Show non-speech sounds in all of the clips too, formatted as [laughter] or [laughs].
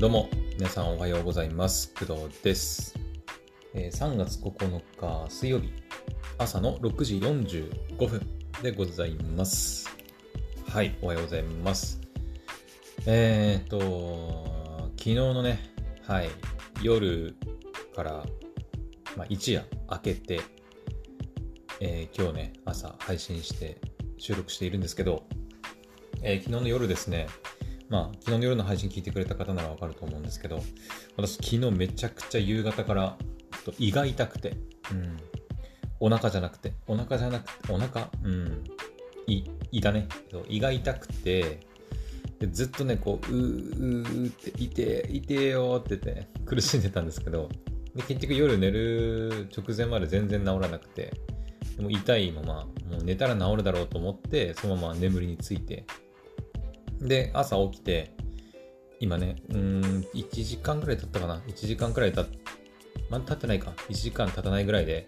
どうも、皆さんおはようございます。工藤です。え3月9日水曜日、朝の6時45分でございます。はい、おはようございます。えーっと、昨日のね、はい、夜から、まあ、一夜明けて、えー今日ね、朝配信して収録しているんですけど、えー昨日の夜ですね、まあ、昨日の夜の配信聞いてくれた方ならわかると思うんですけど、私昨日めちゃくちゃ夕方から胃が痛くて、うん。お腹じゃなくて、お腹じゃなくて、お腹、うん。胃、胃だね。胃が痛くて、でずっとね、こう、うー、うーって、痛え、痛えよって言って、苦しんでたんですけど、で結局夜寝る直前まで全然治らなくて、でも痛いまま、もう寝たら治るだろうと思って、そのまま眠りについて、で、朝起きて、今ね、うん、1時間くらい経ったかな ?1 時間くらい経っ、まだ経ってないか ?1 時間経たないぐらいで、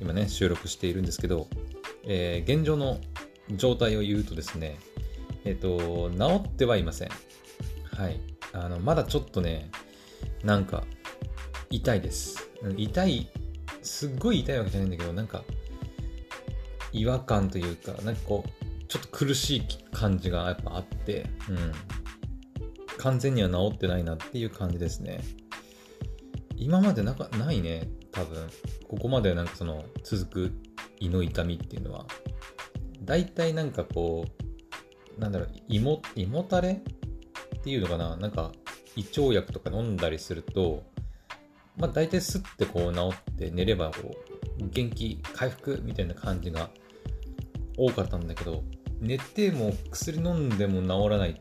今ね、収録しているんですけど、えー現状の状態を言うとですね、えっ、と、治ってはいません。はい。あの、まだちょっとね、なんか、痛いです。痛い、すっごい痛いわけじゃないんだけど、なんか、違和感というか、なんかこう、ちょっと苦しい感じがやっぱあって、うん。完全には治ってないなっていう感じですね。今までなかないね、多分。ここまでなんかその続く胃の痛みっていうのは。大体なんかこう、なんだろう、胃も、胃もたれっていうのかななんか胃腸薬とか飲んだりすると、まあ大体スッてこう治って寝ればこう元気回復みたいな感じが多かったんだけど、寝ても薬飲んでも治らないっ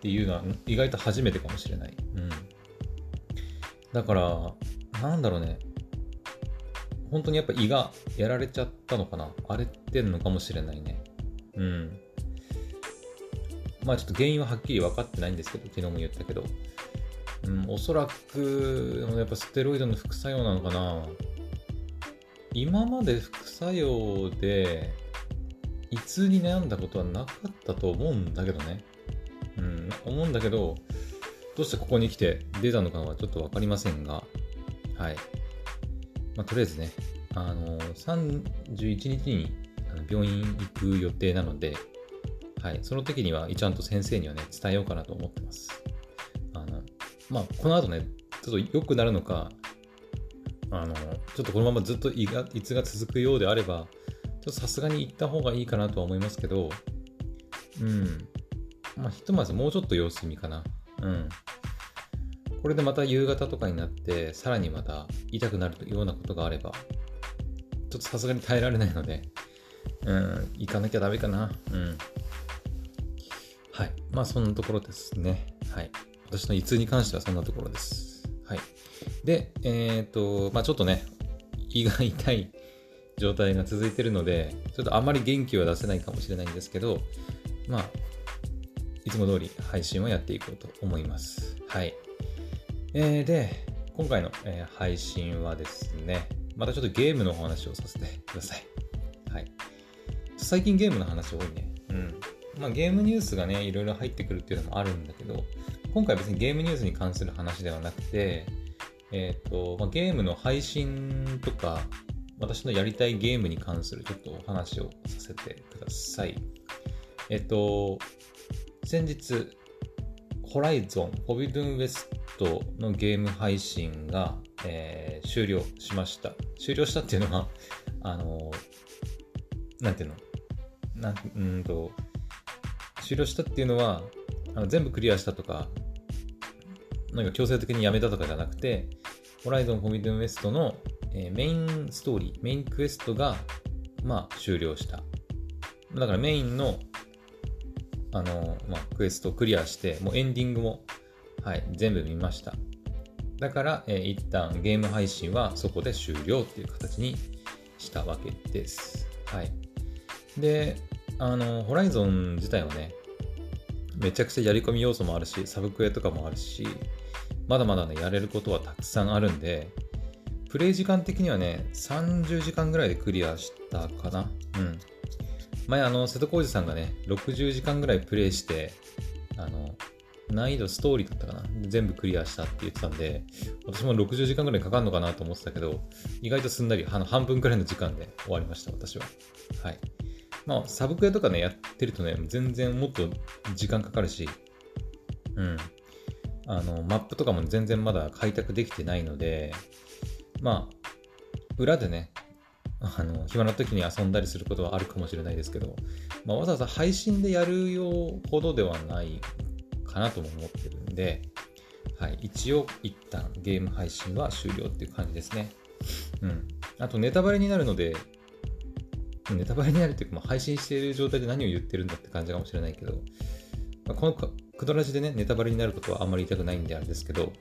ていうのは意外と初めてかもしれない。うん。だから、なんだろうね。本当にやっぱ胃がやられちゃったのかな荒れてんのかもしれないね。うん。まあちょっと原因ははっきり分かってないんですけど、昨日も言ったけど。うん、おそらく、やっぱステロイドの副作用なのかな今まで副作用で、胃痛に悩んだことはなかったと思うんだけどね。うん、思うんだけど、どうしてここに来て出たのかはちょっとわかりませんが、はい。まあ、とりあえずね、あの、31日に病院行く予定なので、はい、その時には、ちゃんと先生にはね、伝えようかなと思ってます。あの、まあ、この後ね、ちょっと良くなるのか、あの、ちょっとこのままずっと胃が、胃痛が続くようであれば、ちょっとさすがに行った方がいいかなとは思いますけど、うん。まあ、ひとまずもうちょっと様子見かな。うん。これでまた夕方とかになって、さらにまた痛くなるようなことがあれば、ちょっとさすがに耐えられないので、うん、行かなきゃダメかな。うん。はい。まあ、そんなところですね。はい。私の胃痛に関してはそんなところです。はい。で、えっ、と、まあちょっとね、胃が痛い状態が続いてるので、ちょっとあまり元気は出せないかもしれないんですけど、まあ、いつも通り配信をやっていこうと思います。はい。えーで、今回の、えー配信はですね、またちょっとゲームのお話をさせてください。はい。最近ゲームの話多いね。うん。まあゲームニュースがね、いろいろ入ってくるっていうのもあるんだけど、今回別にゲームニュースに関する話ではなくて、えっ、と、まあ、ゲームの配信とか、私のやりたいゲームに関するちょっとお話をさせてください。えっ、と、先日、ホライゾン、フォビドゥンウェストのゲーム配信が、えー終了しました。終了したっていうのは、[laughs] あの、なんていうの？なんうんと、終了したっていうのは、あの全部クリアしたとか、なんか強制的にやめたとかじゃなくて、ホライゾン・フォビドゥン・ウェストの、えメインストーリー、メインクエストが、まあ、終了した。だからメインの、あの、まあ、クエストをクリアして、もうエンディングも、はい、全部見ました。だから、えー一旦ゲーム配信はそこで終了っていう形にしたわけです。はい。で、あの、ホライゾン自体はね、めちゃくちゃやり込み要素もあるし、サブクエとかもあるし、まだまだね、やれることはたくさんあるんで、プレイ時間的にはね、30時間ぐらいでクリアしたかな。うん。前、あの、瀬戸康史さんがね、60時間ぐらいプレイして、あの、難易度ストーリーだったかな全部クリアしたって言ってたんで、私も60時間ぐらいかかるのかなと思ってたけど、意外とすんなり、あの半分くらいの時間で終わりました、私は。はい。まあ、サブクエとかね、やってるとね、全然もっと時間かかるし、うん。あの、マップとかも全然まだ開拓できてないので、まあ、裏でね、あの、暇な時に遊んだりすることはあるかもしれないですけど、まあ、わざわざ配信でやるようほどではないかなとも思ってるんで、はい、一応一旦ゲーム配信は終了っていう感じですね。うん。あとネタバレになるので、ネタバレになるっていうか、まあ、配信している状態で何を言ってるんだって感じかもしれないけど、まあ、このクドラジでね、ネタバレになることはあんまり言いたくないんであれですけど、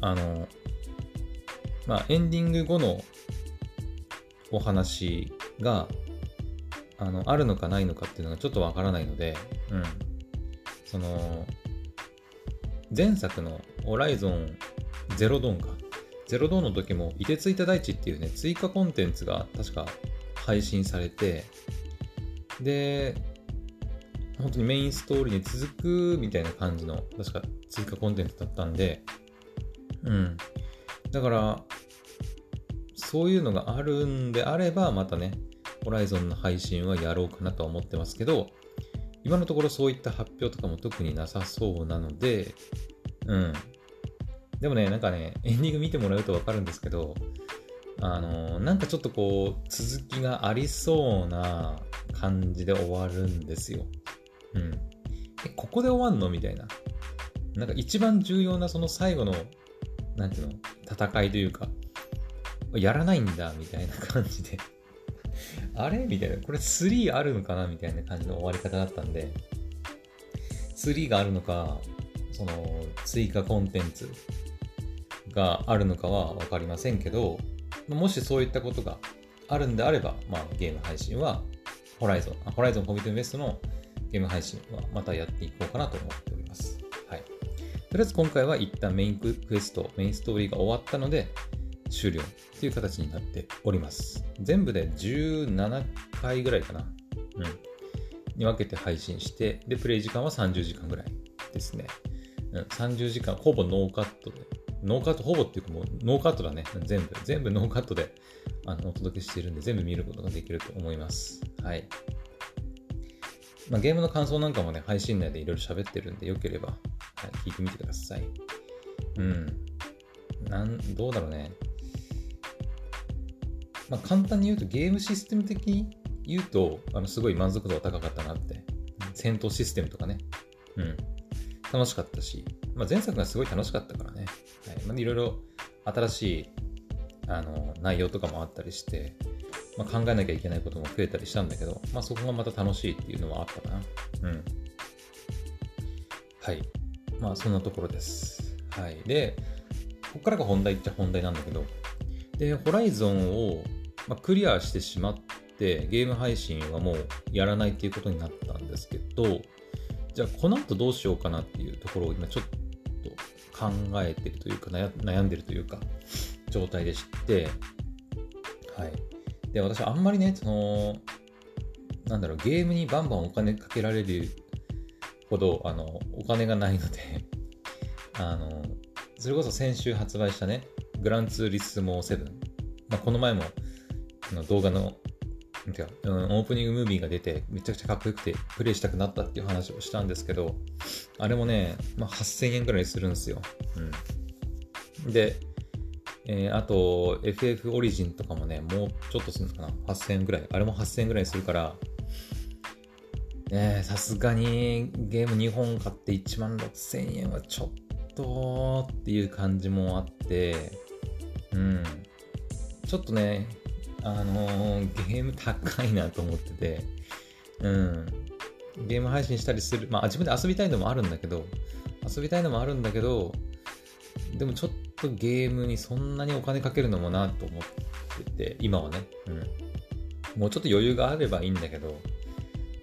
あの、まあ、エンディング後のお話が、あの、あるのかないのかっていうのがちょっとわからないので、うん。その、前作のホライゾンゼロドンか。ゼロドンの時も、いてついた大地っていうね、追加コンテンツが確か配信されて、で、本当にメインストーリーに続くみたいな感じの、確か追加コンテンツだったんで、うん。だから、そういうのがあるんであれば、またね、ホライゾンの配信はやろうかなとは思ってますけど、今のところそういった発表とかも特になさそうなので、うん。でもね、なんかね、エンディング見てもらうとわかるんですけど、あの、なんかちょっとこう、続きがありそうな感じで終わるんですよ。うん。え、ここで終わんの？みたいな。なんか一番重要なその最後の、なんていうの、戦いというか、やらないんだ、みたいな感じで [laughs] あれみたいな。これ3あるのかなみたいな感じの終わり方だったんで、3があるのか、その追加コンテンツがあるのかは分かりませんけど、もしそういったことがあるんであれば、まあ、ゲーム配信は、ホライゾン、ホライゾンコミットインベストのゲーム配信はまたやっていこうかなと思っております。とりあえず今回は一旦メインクエスト、メインストーリーが終わったので、終了っていう形になっております。全部で17回ぐらいかな。うん。に分けて配信して、で、プレイ時間は30時間ぐらいですね。うん、30時間、ほぼノーカットで、ノーカット、ほぼっていうかもうノーカットだね。全部、全部ノーカットであのお届けしているんで、全部見ることができると思います。はい。まあ、ゲームの感想なんかもね、配信内でいろいろ喋ってるんで、よければ、はい、聞いてみてください。うん。なん、どうだろうね。まあ、簡単に言うとゲームシステム的に言うと、あのすごい満足度が高かったなって。戦闘システムとかね。うん。楽しかったし、まあ、前作がすごい楽しかったからね。はい。まあ、いろいろ新しいあの内容とかもあったりして、まあ、考えなきゃいけないことも増えたりしたんだけど、まあ、そこがまた楽しいっていうのはあったかな。うん。はい。まあ、そんなところです。はい。で、ここからが本題っちゃ本題なんだけど、で、ホライゾンを、まあ、クリアしてしまって、ゲーム配信はもうやらないっていうことになったんですけど、じゃあこの後どうしようかなっていうところを今ちょっと考えてるというか悩んでるというか状態でして、はい。で、私あんまりね、その、なんだろう、ゲームにバンバンお金かけられるほど、あの、お金がないので [laughs] あの、それこそ先週発売したね、グランツーリスモ7。まあ、この前もの動画のてか、うん、オープニングムービーが出てめちゃくちゃかっこよくてプレイしたくなったっていう話をしたんですけど、あれもね、まあ、8000円くらいするんですよ。うん。で、えー、あと FF オリジンとかもね、もうちょっとするのかな ?8000 円くらい。あれも8000円くらいするから、ねさすがにゲーム2本買って1万6000円はちょっとっていう感じもあって、うん。ちょっとね、あのー、ゲーム高いなと思ってて、うん。ゲーム配信したりする、まあ自分で遊びたいのもあるんだけど、遊びたいのもあるんだけど、でもちょっとゲームにそんなにお金かけるのもなと思ってて、今はね、うん。もうちょっと余裕があればいいんだけど、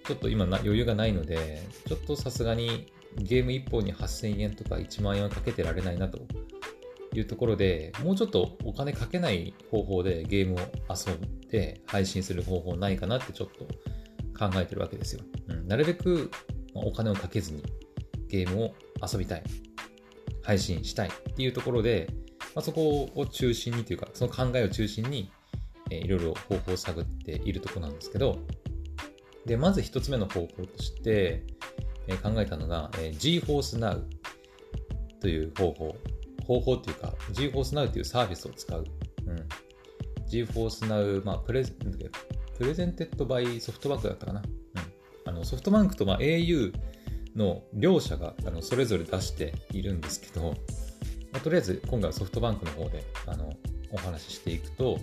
ちょっと今な余裕がないので、ちょっとさすがにゲーム1本に8000円とか1万円はかけてられないなというところで、もうちょっとお金かけない方法でゲームを遊んで配信する方法ないかなってちょっと考えてるわけですよ。うん、なるべくお金をかけずにゲームを遊びたい、配信したいっていうところで、まあ、そこを中心にというか、その考えを中心に、えー、いろいろ方法を探っているところなんですけど、で、まず一つ目の方法として、え、考えたのが、えー、GForce Now という方法。方法っていうか、 GeForce Now というサービスを使う。うん、 GeForce Now、まあ、プレゼ presented by ソフトバンクだったかな。うん、あのソフトバンクとまあ au の両社があのそれぞれ出しているんですけど、まあ、とりあえず今回はソフトバンクの方であのお話ししていくと、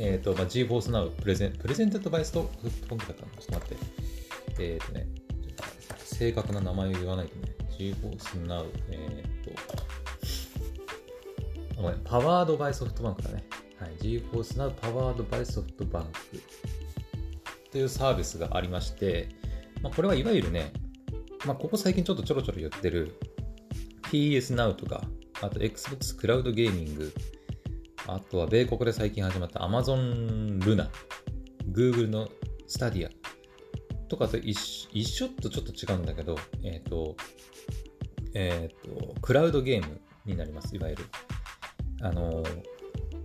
えっ、ー、と、まあ、 GeForce Now プレゼン、 presented by ソフトバンクだったのちょっと待って。えっ、ー、とね、ちょっと正確な名前を言わないとね、GForce Now、えっ、ー、と、パワードバイソフトバンクだね。はい、GForce Now パワードバイソフトバンクというサービスがありまして、まあ、これはいわゆるね、まあ、ここ最近ちょっとちょろちょろ言ってる PS Now とか、あと Xbox クラウドゲーミング、あとは米国で最近始まった Amazon Luna、Google の Stadia とかと一緒とちょっと違うんだけど、えっ、ー、と、えっ、ー、と、クラウドゲームになります、いわゆる。あの、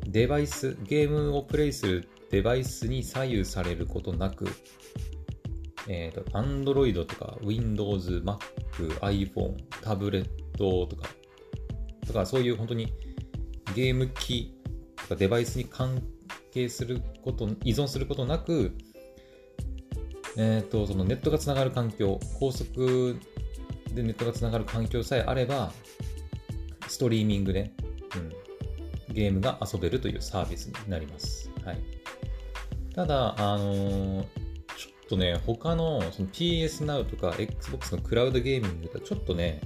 デバイス、ゲームをプレイするデバイスに左右されることなく、えっ、ー、と、Android とか Windows、Mac、iPhone、タブレットとか、とかそういう本当にゲーム機デバイスに関係すること、依存することなく、えっ、ー、と、そのネットがつながる環境、高速でネットがつながる環境さえあれば、ストリーミングで、うん、ゲームが遊べるというサービスになります。はい。ただ、あのー、ちょっとね、他のその PS Now とか Xbox のクラウドゲーミングとちょっとね、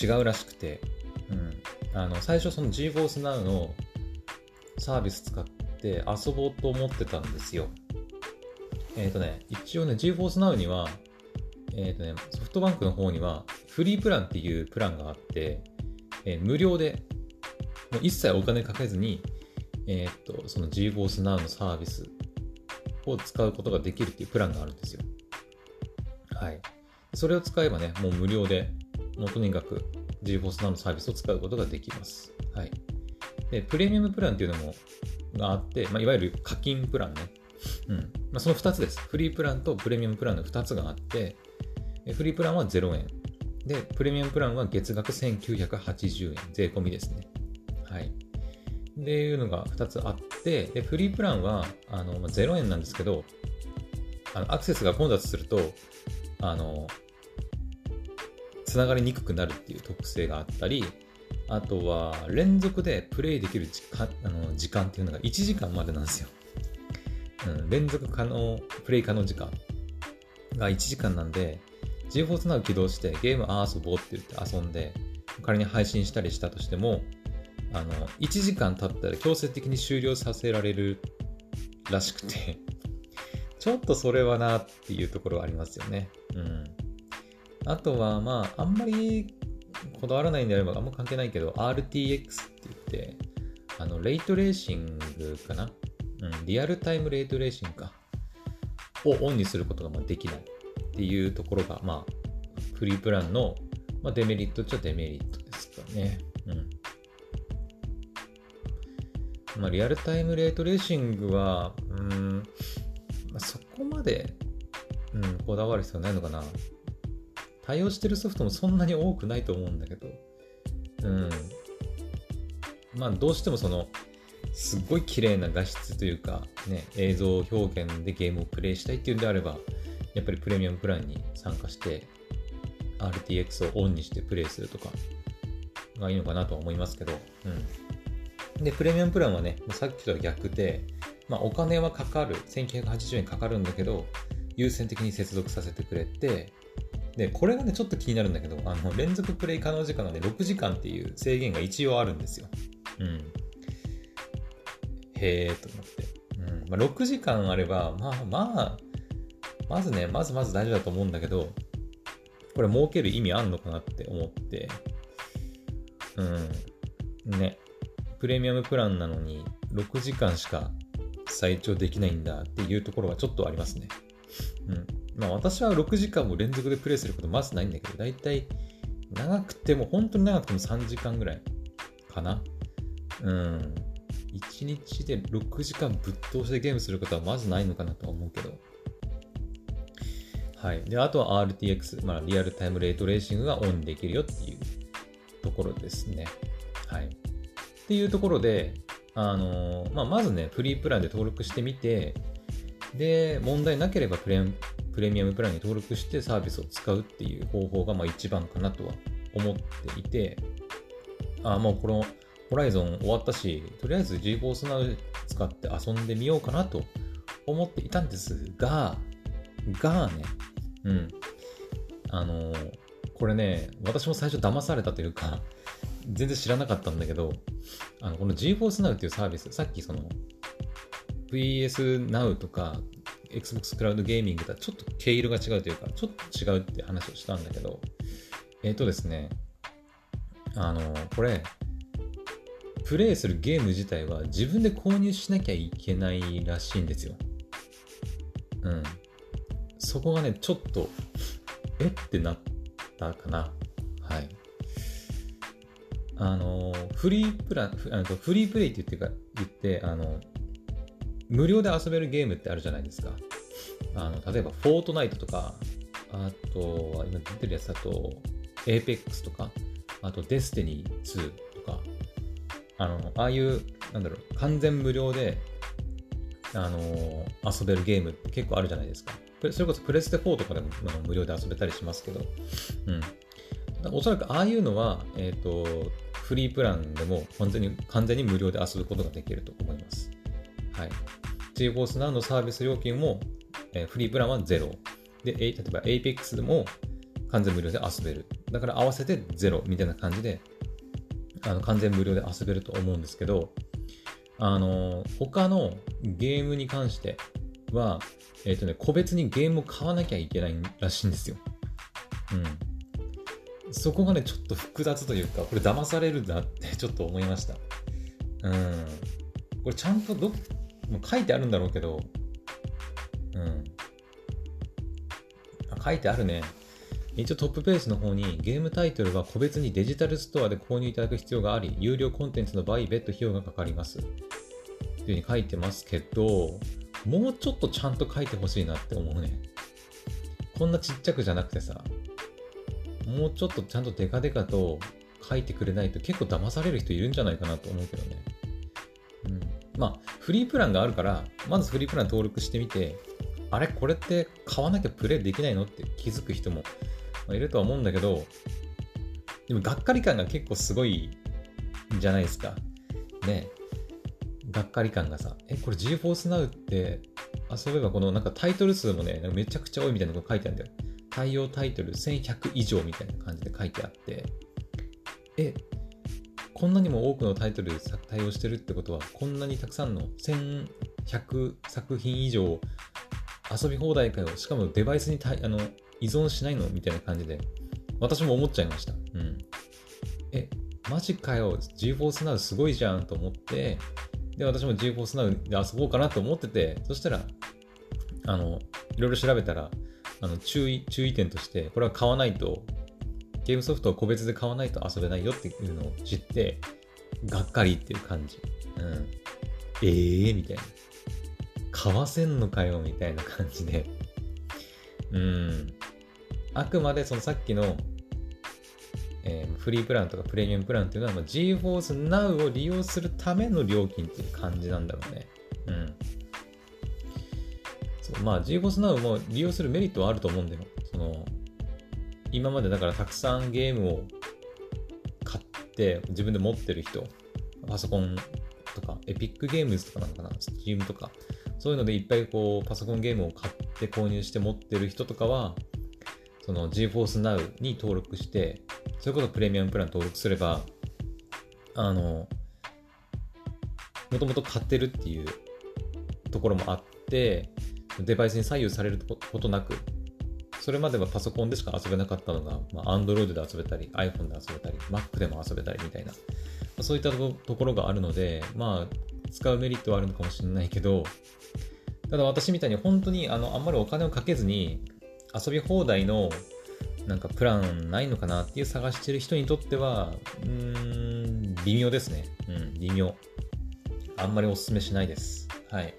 違うらしくて、うん。あの、最初その GForce Now のサービス使って遊ぼうと思ってたんですよ。えっ、ー、とね、一応ね、GForce Now には、えっ、ー、とね、ソフトバンクの方にはフリープランっていうプランがあって、えー、無料でもう一切お金かけずに、え、っと、その GForce Now のサービスを使うことができるっていうプランがあるんですよ。はい。それを使えばね、もう無料で、もうとにかく GForce Now のサービスを使うことができます。はい。で、プレミアムプランっていうのも、があって、まあ、いわゆる課金プランね。うん。まあ、その2つです。フリープランとプレミアムプランの2つがあって、フリープランは0円。で、プレミアムプランは月額1980円。税込みですね。はい。っていうのが2つあって、で、フリープランは、あの、まあ0円なんですけど、あのアクセスが混雑すると、あの、つながりにくくなるっていう特性があったり、あとは、連続でプレイできる時間あの時間っていうのが1時間までなんですよ。うん、連続可能、プレイ可能時間が1時間なんで、GForce n 起動してゲームあ遊ぼうって言って遊んで、仮に配信したりしたとしても、あの、1時間経ったら強制的に終了させられるらしくて [laughs] ちょっとそれはなっていうところはありますよね。うん。あとは、まあ、あんまりこだわらないんであればあんま関係ないけど、RTX って言って、あの、レイトレーシングかな？うん、リアルタイムレイトレーシングか。をオンにすることができないっていうところが、まあ、フリープランの、まあ、デメリットっちゃデメリットですかね。うん。まあ、リアルタイムレートレーシングは、うん、まあ、そこまで、うん、こだわる必要ないのかな。対応してるソフトもそんなに多くないと思うんだけど、うん。まあ、どうしてもその、すっごい綺麗な画質というか、ね、映像表現でゲームをプレイしたいっていうんであれば、やっぱりプレミアムプランに参加して、RTX をオンにしてプレイするとかがいいのかなとは思いますけど、うん。で、プレミアムプランはね、さっきとは逆で、まあ、お金はかかる、1980円かかるんだけど、優先的に接続させてくれて、で、これがね、ちょっと気になるんだけど、あの、連続プレイ可能時間がね、6時間っていう制限が一応あるんですよ。うん。へえーと思って。うん。まあ、6時間あれば、まあまあ、まずね、まずまず大丈夫だと思うんだけど、これ儲ける意味あんのかなって思って、うん。ね。プレミアムプランなのに6時間しか最長できないんだっていうところはちょっとありますね。うん。まあ私は6時間も連続でプレイすることまずないんだけど、だいたい長くても、本当に長くても3時間ぐらいかな。うん。1日で6時間ぶっ通してゲームすることはまずないのかなとは思うけど。はい。で、あとは RTX、まあ、リアルタイムレートレーシングがオンできるよっていうところですね。はい。っていうところで、あのー、まあ、まずね、フリープランで登録してみて、で、問題なければプレプレミアムプランに登録してサービスを使うっていう方法がまあ一番かなとは思っていて、ああもうこのホライゾン終わったし、とりあえず GForce Now 使って遊んでみようかなと思っていたんですが、がね、うん。あのー、これね、私も最初騙されたというか、全然知らなかったんだけど、あのこの GForce Now っていうサービス、さっきその VS Now とか Xbox クラウドゲーミングとはちょっと毛色が違うというか、ちょっと違うって話をしたんだけど、えっ、ー、とですね、あの、これ、プレイするゲーム自体は自分で購入しなきゃいけないらしいんですよ。うん。そこがね、ちょっと、えってなったかな。はい。あの、フリープラン、フリープレイって言ってか言って、あの、無料で遊べるゲームってあるじゃないですか。あの例えば、フォートナイトとか、あとは今出てるやつだと、Apex とか、あとデスティニー2とか、あの、ああいう、なんだろう、完全無料で、あの遊べるゲームって結構あるじゃないですか。それこそプレステ4とかでも無料で遊べたりしますけど、うん。おそらくああいうのは、えっ、ー、と、フリープランでも完全に完全に無料で遊ぶことができると思います。はい。GForce Now のサービス料金も、えー、フリープランはゼロ。で、例えば Apex でも完全無料で遊べる。だから合わせてゼロみたいな感じで、あの完全無料で遊べると思うんですけど、あの、他のゲームに関しては、えっ、ー、とね、個別にゲームを買わなきゃいけないらしいんですよ。うん。そこがね、ちょっと複雑というか、これ騙されるなってちょっと思いました。うん。これちゃんとども書いてあるんだろうけど、うん。あ書いてあるね。一応トップページの方にゲームタイトルは個別にデジタルストアで購入いただく必要があり、有料コンテンツの場合、別途費用がかかります。っていうふうに書いてますけど、もうちょっとちゃんと書いてほしいなって思うね。こんなちっちゃくじゃなくてさ、もうちょっとちゃんとデカデカと書いてくれないと結構騙される人いるんじゃないかなと思うけどね。まあ、フリープランがあるから、まずフリープラン登録してみて、あれこれって買わなきゃプレイできないのって気づく人もいるとは思うんだけど、でもがっかり感が結構すごいんじゃないですか。ねがっかり感がさ、え、これ GForce Now って遊べばこのなんかタイトル数もね、めちゃくちゃ多いみたいなのが書いてあるんだよ。対応タイトル1100以上みたいな感じで書いてあって、え、こんなにも多くのタイトルで対応してるってことは、こんなにたくさんの1100作品以上遊び放題かよ。しかもデバイスにあの依存しないのみたいな感じで、私も思っちゃいました。うん。え、マジかよ。GForce Now すごいじゃんと思って、で、私も GForce Now で遊ぼうかなと思ってて、そしたら、あの、いろいろ調べたら、あの注意、注意点として、これは買わないとゲームソフトを個別で買わないと遊べないよっていうのを知って、がっかりっていう感じ。うん。ええー、みたいな。買わせんのかよみたいな感じで。うん。あくまでそのさっきの、えー、フリープランとかプレミアムプランっていうのは、まあ、GForce Now を利用するための料金っていう感じなんだろうね。うん。そうまあ GForce Now も利用するメリットはあると思うんだよ。その、今までだからたくさんゲームを買って自分で持ってる人、パソコンとか、エピックゲームズとかなのかな、Steam とか、そういうのでいっぱいこうパソコンゲームを買って購入して持ってる人とかは、その GForce Now に登録して、それこそプレミアムプラン登録すれば、あの、もともと買ってるっていうところもあって、デバイスに左右されることなくそれまではパソコンでしか遊べなかったのが、まあ、Android で遊べたり、iPhone で遊べたり、Mac でも遊べたりみたいなま、そういったところがあるので、まあ、使うメリットはあるのかもしれないけど、ただ私みたいに本当にあのあんまりお金をかけずに、遊び放題のなんかプランないのかなっていう探してる人にとっては、うーん、微妙ですね。うん、微妙。あんまりお勧めしないです。はい。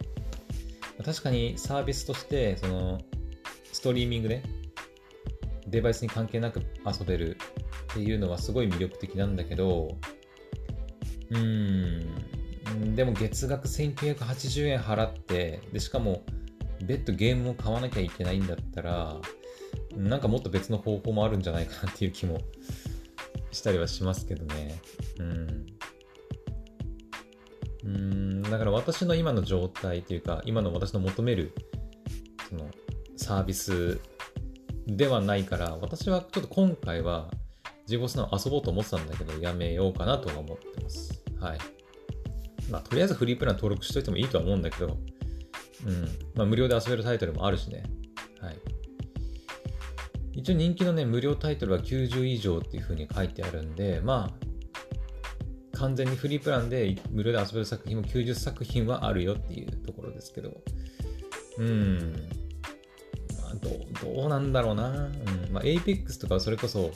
確かにサービスとして、その、ストリーミングで、デバイスに関係なく遊べるっていうのはすごい魅力的なんだけど、うーん、でも月額1980円払って、で、しかも別途ゲームを買わなきゃいけないんだったら、なんかもっと別の方法もあるんじゃないかなっていう気もしたりはしますけどね。うん。うん、だから私の今の状態というか、今の私の求める、その、サービスではないから、私はちょっと今回は、自分の遊ぼうと思ってたんだけど、やめようかなと思ってます。はい。まあ、とりあえずフリープラン登録しといてもいいとは思うんだけど、うん。まあ、無料で遊べるタイトルもあるしね。はい。一応人気のね、無料タイトルは90以上っていう風に書いてあるんで、まあ、完全にフリープランで無料で遊べる作品も90作品はあるよっていうところですけど、うん、どう、どうなんだろうな。うん、まあ、Apex とかそれこそ、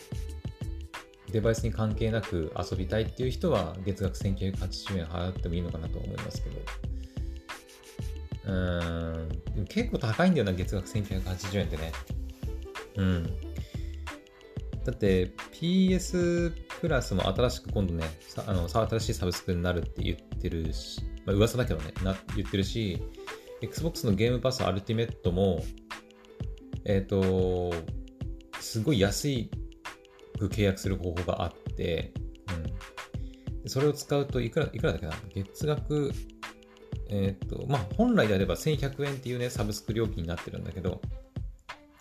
デバイスに関係なく遊びたいっていう人は月額1980円払ってもいいのかなと思いますけど。うーん、結構高いんだよな、月額1980円ってね。うん。だって PS プラスも新しく今度ね、あの新しいサブスクになるって言ってるし、まあ、噂だけどね、な言ってるし、Xbox のゲームパスアルティメットも、えっ、ー、と、すごい安いく契約する方法があって、うん、それを使うといくら、いくらだっけな？月額、えっ、ー、と、まあ、本来であれば1100円っていうね、サブスク料金になってるんだけど、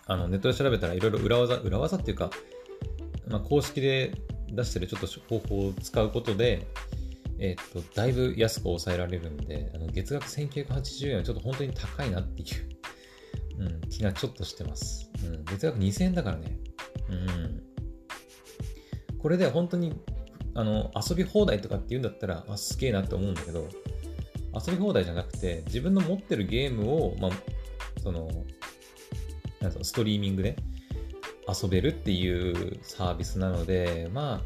あのネットで調べたらいろいろ裏技、裏技っていうか、まあ、公式で出してるちょっと方法を使うことで、えっ、と、だいぶ安く抑えられるんで、あの月額1980円はちょっと本当に高いなっていう、気がちょっとしてます。うん、月額2000円だからね。うん。これで本当にあの遊び放題とかって言うんだったら、あ、すげえなって思うんだけど、遊び放題じゃなくて、自分の持ってるゲームを、まあ、その、なんストリーミングで遊べるっていうサービスなので、ま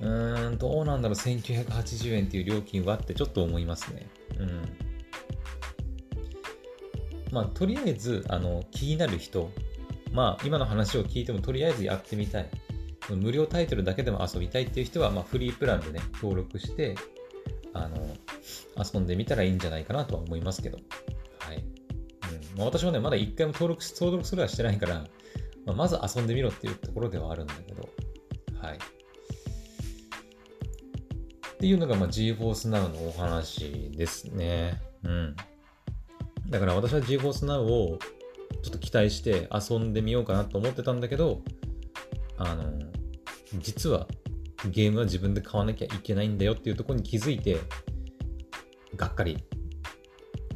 あ、うーん、どうなんだろう、1980円っていう料金はってちょっと思いますね。うん。まあ、とりあえず、あの、気になる人、まあ、今の話を聞いてもとりあえずやってみたい。無料タイトルだけでも遊びたいっていう人は、まあ、フリープランでね、登録して、あの、遊んでみたらいいんじゃないかなとは思いますけど。はいうんまあ、私はね、まだ一回も登録、登録するはしてないから、まあ、まず遊んでみろっていうところではあるんだけど、はい。っていうのが、まあ、GForce Now のお話ですね。うん。だから私は GForce Now をちょっと期待して遊んでみようかなと思ってたんだけど、あの、実はゲームは自分で買わなきゃいけないんだよっていうところに気づいて、がっかり。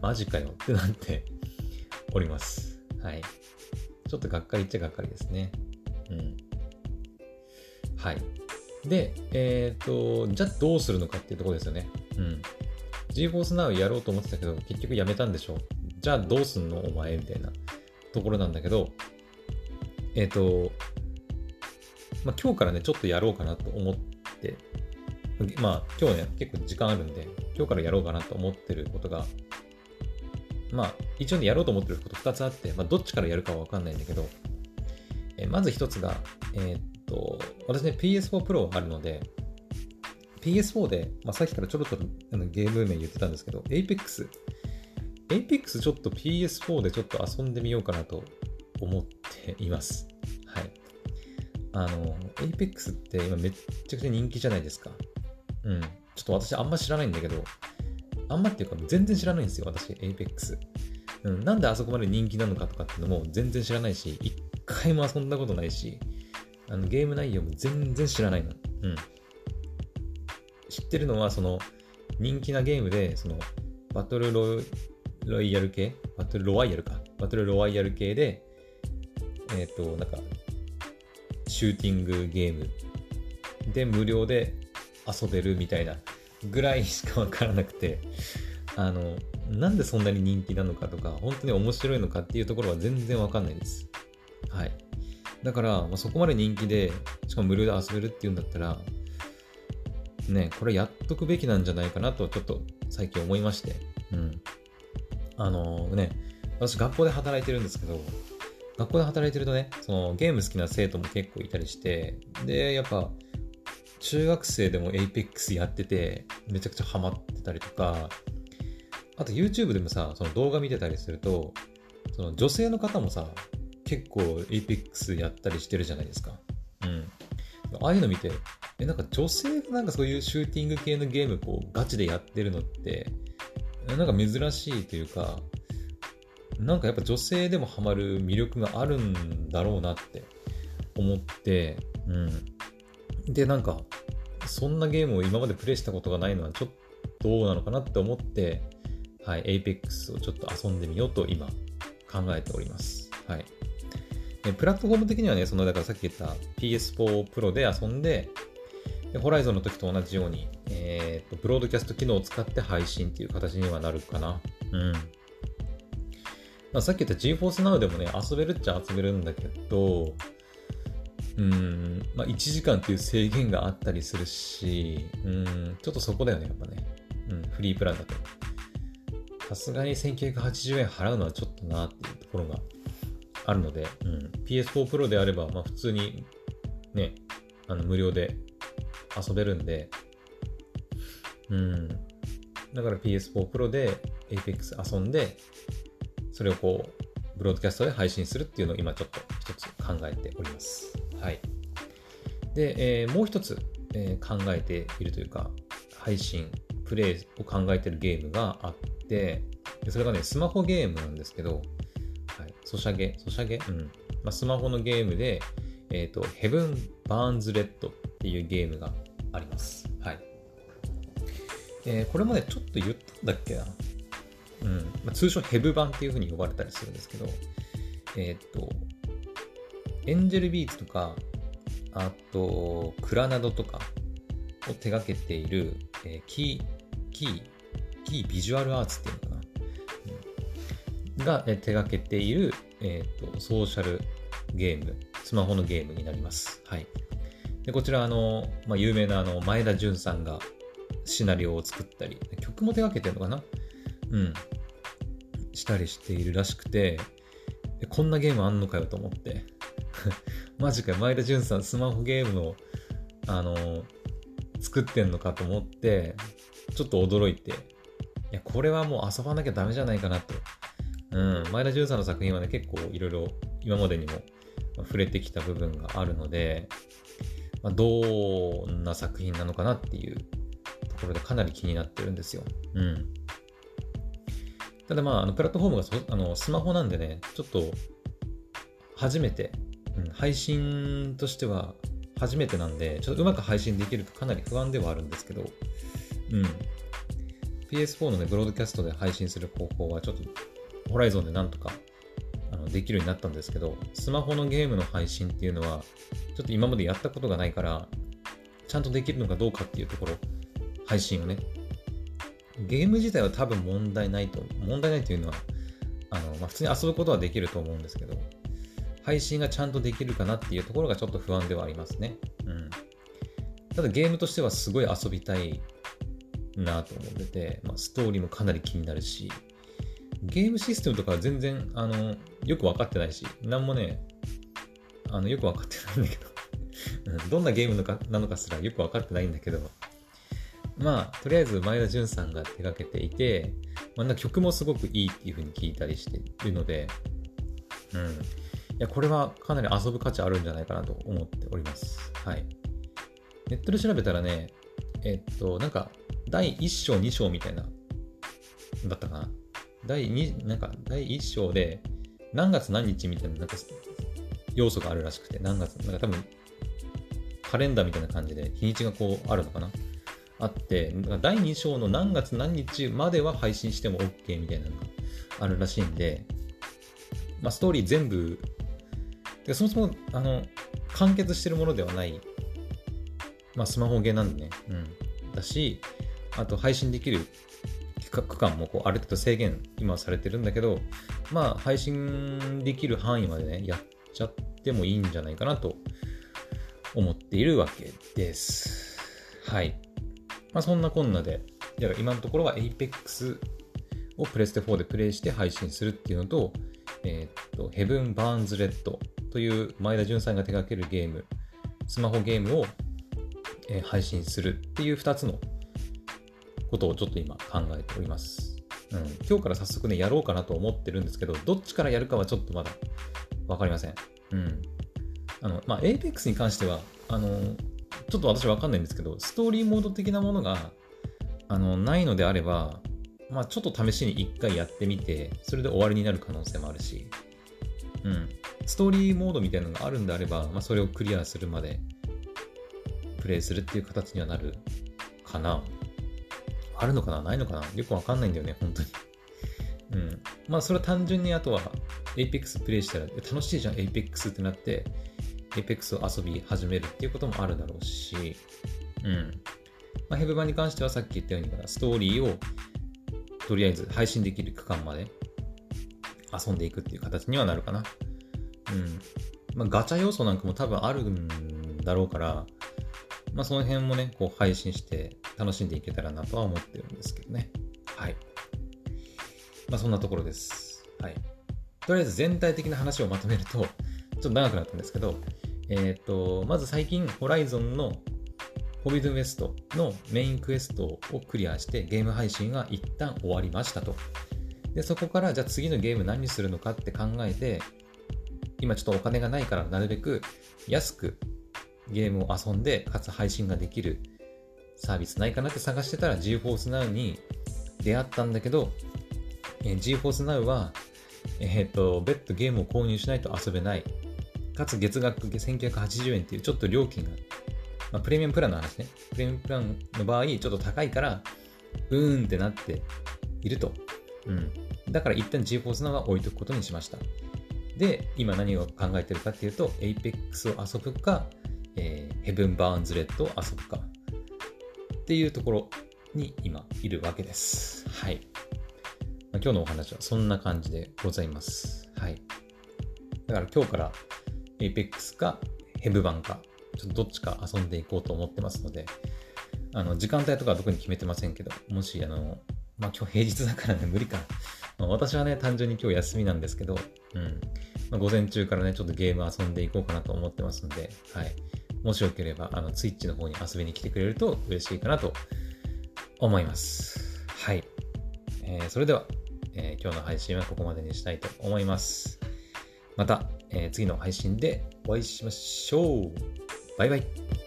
マジかよってなって、おります。はい。ちょっとがっかりっちゃがっかりですね。うん。はい。で、えっ、ー、と、じゃあどうするのかっていうところですよね。うん。GForce Now やろうと思ってたけど、結局やめたんでしょじゃあどうすんのお前みたいなところなんだけど、えっ、ー、と、まあ、今日からね、ちょっとやろうかなと思って、まあ、今日ね、結構時間あるんで、今日からやろうかなと思ってることがまあ、一応ね、やろうと思ってること2つあって、まあ、どっちからやるかはわかんないんだけど、え、まず1つが、えー、っと、私ね、PS4 Pro あるので、PS4 で、まあ、さっきからちょろちょろゲーム名言ってたんですけど、Apex。Apex ちょっと PS4 でちょっと遊んでみようかなと思っています。はい。あの、Apex って今めっちゃくちゃ人気じゃないですか。うん。ちょっと私あんま知らないんだけど、あんまっていうか全然知らないんですよ、私、Apex。うん、なんであそこまで人気なのかとかっていうのも全然知らないし、一回も遊んだことないし、あのゲーム内容も全然知らないの。うん。知ってるのは、その、人気なゲームで、その、バトルロロイヤル系？バトルロワイヤルか。バトルロワイヤル系で、えっ、ー、と、なんか、シューティングゲームで無料で遊べるみたいなぐらいしかわからなくて、あの、なんでそんなに人気なのかとか、本当に面白いのかっていうところは全然わかんないです。はい。だから、まあ、そこまで人気で、しかも無料で遊べるっていうんだったら、ね、これやっとくべきなんじゃないかなと、ちょっと最近思いまして。うん。あの、ね、私学校で働いてるんですけど、学校で働いてるとね、そのゲーム好きな生徒も結構いたりして、で、やっぱ、中学生でも Apex やってて、めちゃくちゃハマってたりとか、あと YouTube でもさ、その動画見てたりすると、その女性の方もさ、結構 Apex やったりしてるじゃないですか。うん。ああいうの見て、え、なんか女性がなんかそういうシューティング系のゲームこうガチでやってるのって、なんか珍しいというか、なんかやっぱ女性でもハマる魅力があるんだろうなって思って、うん。で、なんか、そんなゲームを今までプレイしたことがないのはちょっとどうなのかなって思って、はい、Apex をちょっと遊んでみようと今考えております。はい。プラットフォーム的にはね、その、だからさっき言った PS4 Pro で遊んで、ホライゾンの時と同じように、えーと、ブロードキャスト機能を使って配信っていう形にはなるかな。うん。まあ、さっき言った GForce Now でもね、遊べるっちゃ遊べるんだけど、うん、まあ、1時間っていう制限があったりするし、うん、ちょっとそこだよね、やっぱね。うん、フリープランだと。さすがに1980円払うのはちょっとなっていうところがあるので、うん、PS4 Pro であれば、まあ、普通にね、あの無料で遊べるんで、うん。だから PS4 Pro で Apex 遊んで、それをこう、ブロードキャストで配信するっていうのを今ちょっと一つ考えております。はい。で、えー、もう一つ、えー、考えているというか、配信、プレイを考えているゲームがあって、それがね、スマホゲームなんですけど、はい、ソシャゲ、ソシャゲ？うん。まあ、スマホのゲームで、えっ、ー、と、ヘブン・バーンズ・レッドっていうゲームがあります。はい。えー、これもね、ちょっと言ったんだっけな。うん。まあ、通称ヘブ版っていう風に呼ばれたりするんですけど、えっ、と、エンジェルビーツとか、あと、クラナドとかを手掛けている、えー、キー、キー、キービジュアルアーツっていうのかな。うん、が、え手掛けている、えっ、と、ソーシャルゲーム、スマホのゲームになります。はい。で、こちら、あの、まあ、有名なあの、前田純さんがシナリオを作ったり、曲も手掛けてるのかな？うん。したりしているらしくて、こんなゲームあんのかよと思って。[laughs] マジか前田純さん、スマホゲームの、あの、作ってんのかと思って、ちょっと驚いて、いや、これはもう遊ばなきゃダメじゃないかなと。うん、前田純さんの作品はね、結構いろいろ今までにも触れてきた部分があるので、まあ、どんな作品なのかなっていうところでかなり気になってるんですよ。うん。ただまあ、あのプラットフォームがそあのスマホなんでね、ちょっと初めて、うん、配信としては初めてなんで、ちょっとうまく配信できるとかなり不安ではあるんですけど、うん。PS4 のね、ブロードキャストで配信する方法はちょっとホライゾンでなんとかのできるようになったんですけど、スマホのゲームの配信っていうのは、ちょっと今までやったことがないから、ちゃんとできるのかどうかっていうところ、配信をね。ゲーム自体は多分問題ないと、問題ないというのは、あの、まあ、普通に遊ぶことはできると思うんですけど、配信がちゃんとできるかなっていうところがちょっと不安ではありますね。うん。ただゲームとしてはすごい遊びたいなと思ってて、まあ、ストーリーもかなり気になるし、ゲームシステムとか全然、あの、よく分かってないし、なんもね、あの、よく分かってないんだけどどんなゲームのかなのかすらよく分かってないんだけど、まあ、とりあえず前田純さんが手掛けていて、まあ、曲もすごくいいっていう風に聞いたりしているので、うん。いや、これはかなり遊ぶ価値あるんじゃないかなと思っております。はい。ネットで調べたらね、えっと、なんか、第1章、2章みたいな、だったかな。第2、なんか、第1章で、何月何日みたいな、なんか、要素があるらしくて、何月、なんか多分、カレンダーみたいな感じで、日にちがこう、あるのかな？あって、第2章の何月何日までは配信しても OK みたいなのがあるらしいんで、まあ、ストーリー全部、でそもそも、あの、完結してるものではない、まあ、スマホゲーなんでね、うん。だし、あと配信できる区間もこうある程度制限今はされてるんだけど、まあ配信できる範囲までね、やっちゃってもいいんじゃないかなと思っているわけです。はい。まあ、そんなこんなで、今のところは Apex をプレステ4でプレイして配信するっていうのと、えー、っと、ヘブン・バーンズ・レッドという前田純さんが手掛けるゲーム、スマホゲームを、配信するっていう2つのことをちょっと今考えております。うん、今日から早速ね、やろうかなと思ってるんですけど、どっちからやるかはちょっとまだわかりません。うん。あの、まあ、Apex に関しては、あの、ちょっと私わかんないんですけど、ストーリーモード的なものが、あの、ないのであれば、まあ、ちょっと試しに一回やってみて、それで終わりになる可能性もあるし、うん。ストーリーモードみたいなのがあるんであれば、まあ、それをクリアするまで、プレイするっていう形にはなるかな。あるのかな？ないのかな？よくわかんないんだよね、本当に。うん。まあ、それは単純にあとは、Apex プレイしたら、楽しいじゃん、Apex ってなって、Apex を遊び始めるっていうこともあるだろうし、うん。まあ、ヘブ版に関してはさっき言ったように、ストーリーをとりあえず配信できる区間まで遊んでいくっていう形にはなるかな。うん。まあ、ガチャ要素なんかも多分あるんだろうから、まあ、その辺もね、こう配信して楽しんでいけたらなとは思ってるんですけどね。はい。まあ、そんなところです。はい。とりあえず全体的な話をまとめると、ちょっと長くなったんですけど、えっ、ー、と、まず最近、ホライゾンのホビドウエストのメインクエストをクリアしてゲーム配信が一旦終わりましたと。で、そこからじゃあ次のゲーム何にするのかって考えて、今ちょっとお金がないからなるべく安くゲームを遊んで、かつ配信ができるサービスないかなって探してたら GForce Now に出会ったんだけど、え GeForce Now は、えっ、と、別途ゲームを購入しないと遊べない。かつ月額1980円っていうちょっと料金がまあ、プレミアムプランの話ね。プレミアムプランの場合、ちょっと高いから、うーんってなっていると。うん。だから一旦 GForce Now は置いとくことにしました。で、今何を考えてるかっていうと、Apex を遊ぶか、えー、Heaven Burns Red を遊ぶか。っていうところに今いるわけです。はい。まあ、今日のお話はそんな感じでございます。はい。だから今日から Apex か Heaven 版かちょっとどっちか遊んでいこうと思ってますので、あの、時間帯とかは特に決めてませんけど、もし、あの、まあ、今日平日だからね、無理か。まあ、私はね、単純に今日休みなんですけど、うん。まあ、午前中からね、ちょっとゲーム遊んでいこうかなと思ってますんで、はい。もしよければ、あの、ツイッチの方に遊びに来てくれると嬉しいかなと思います。はい。えー、それでは、えー、今日の配信はここまでにしたいと思います。また、えー、次の配信でお会いしましょう。バイバイ。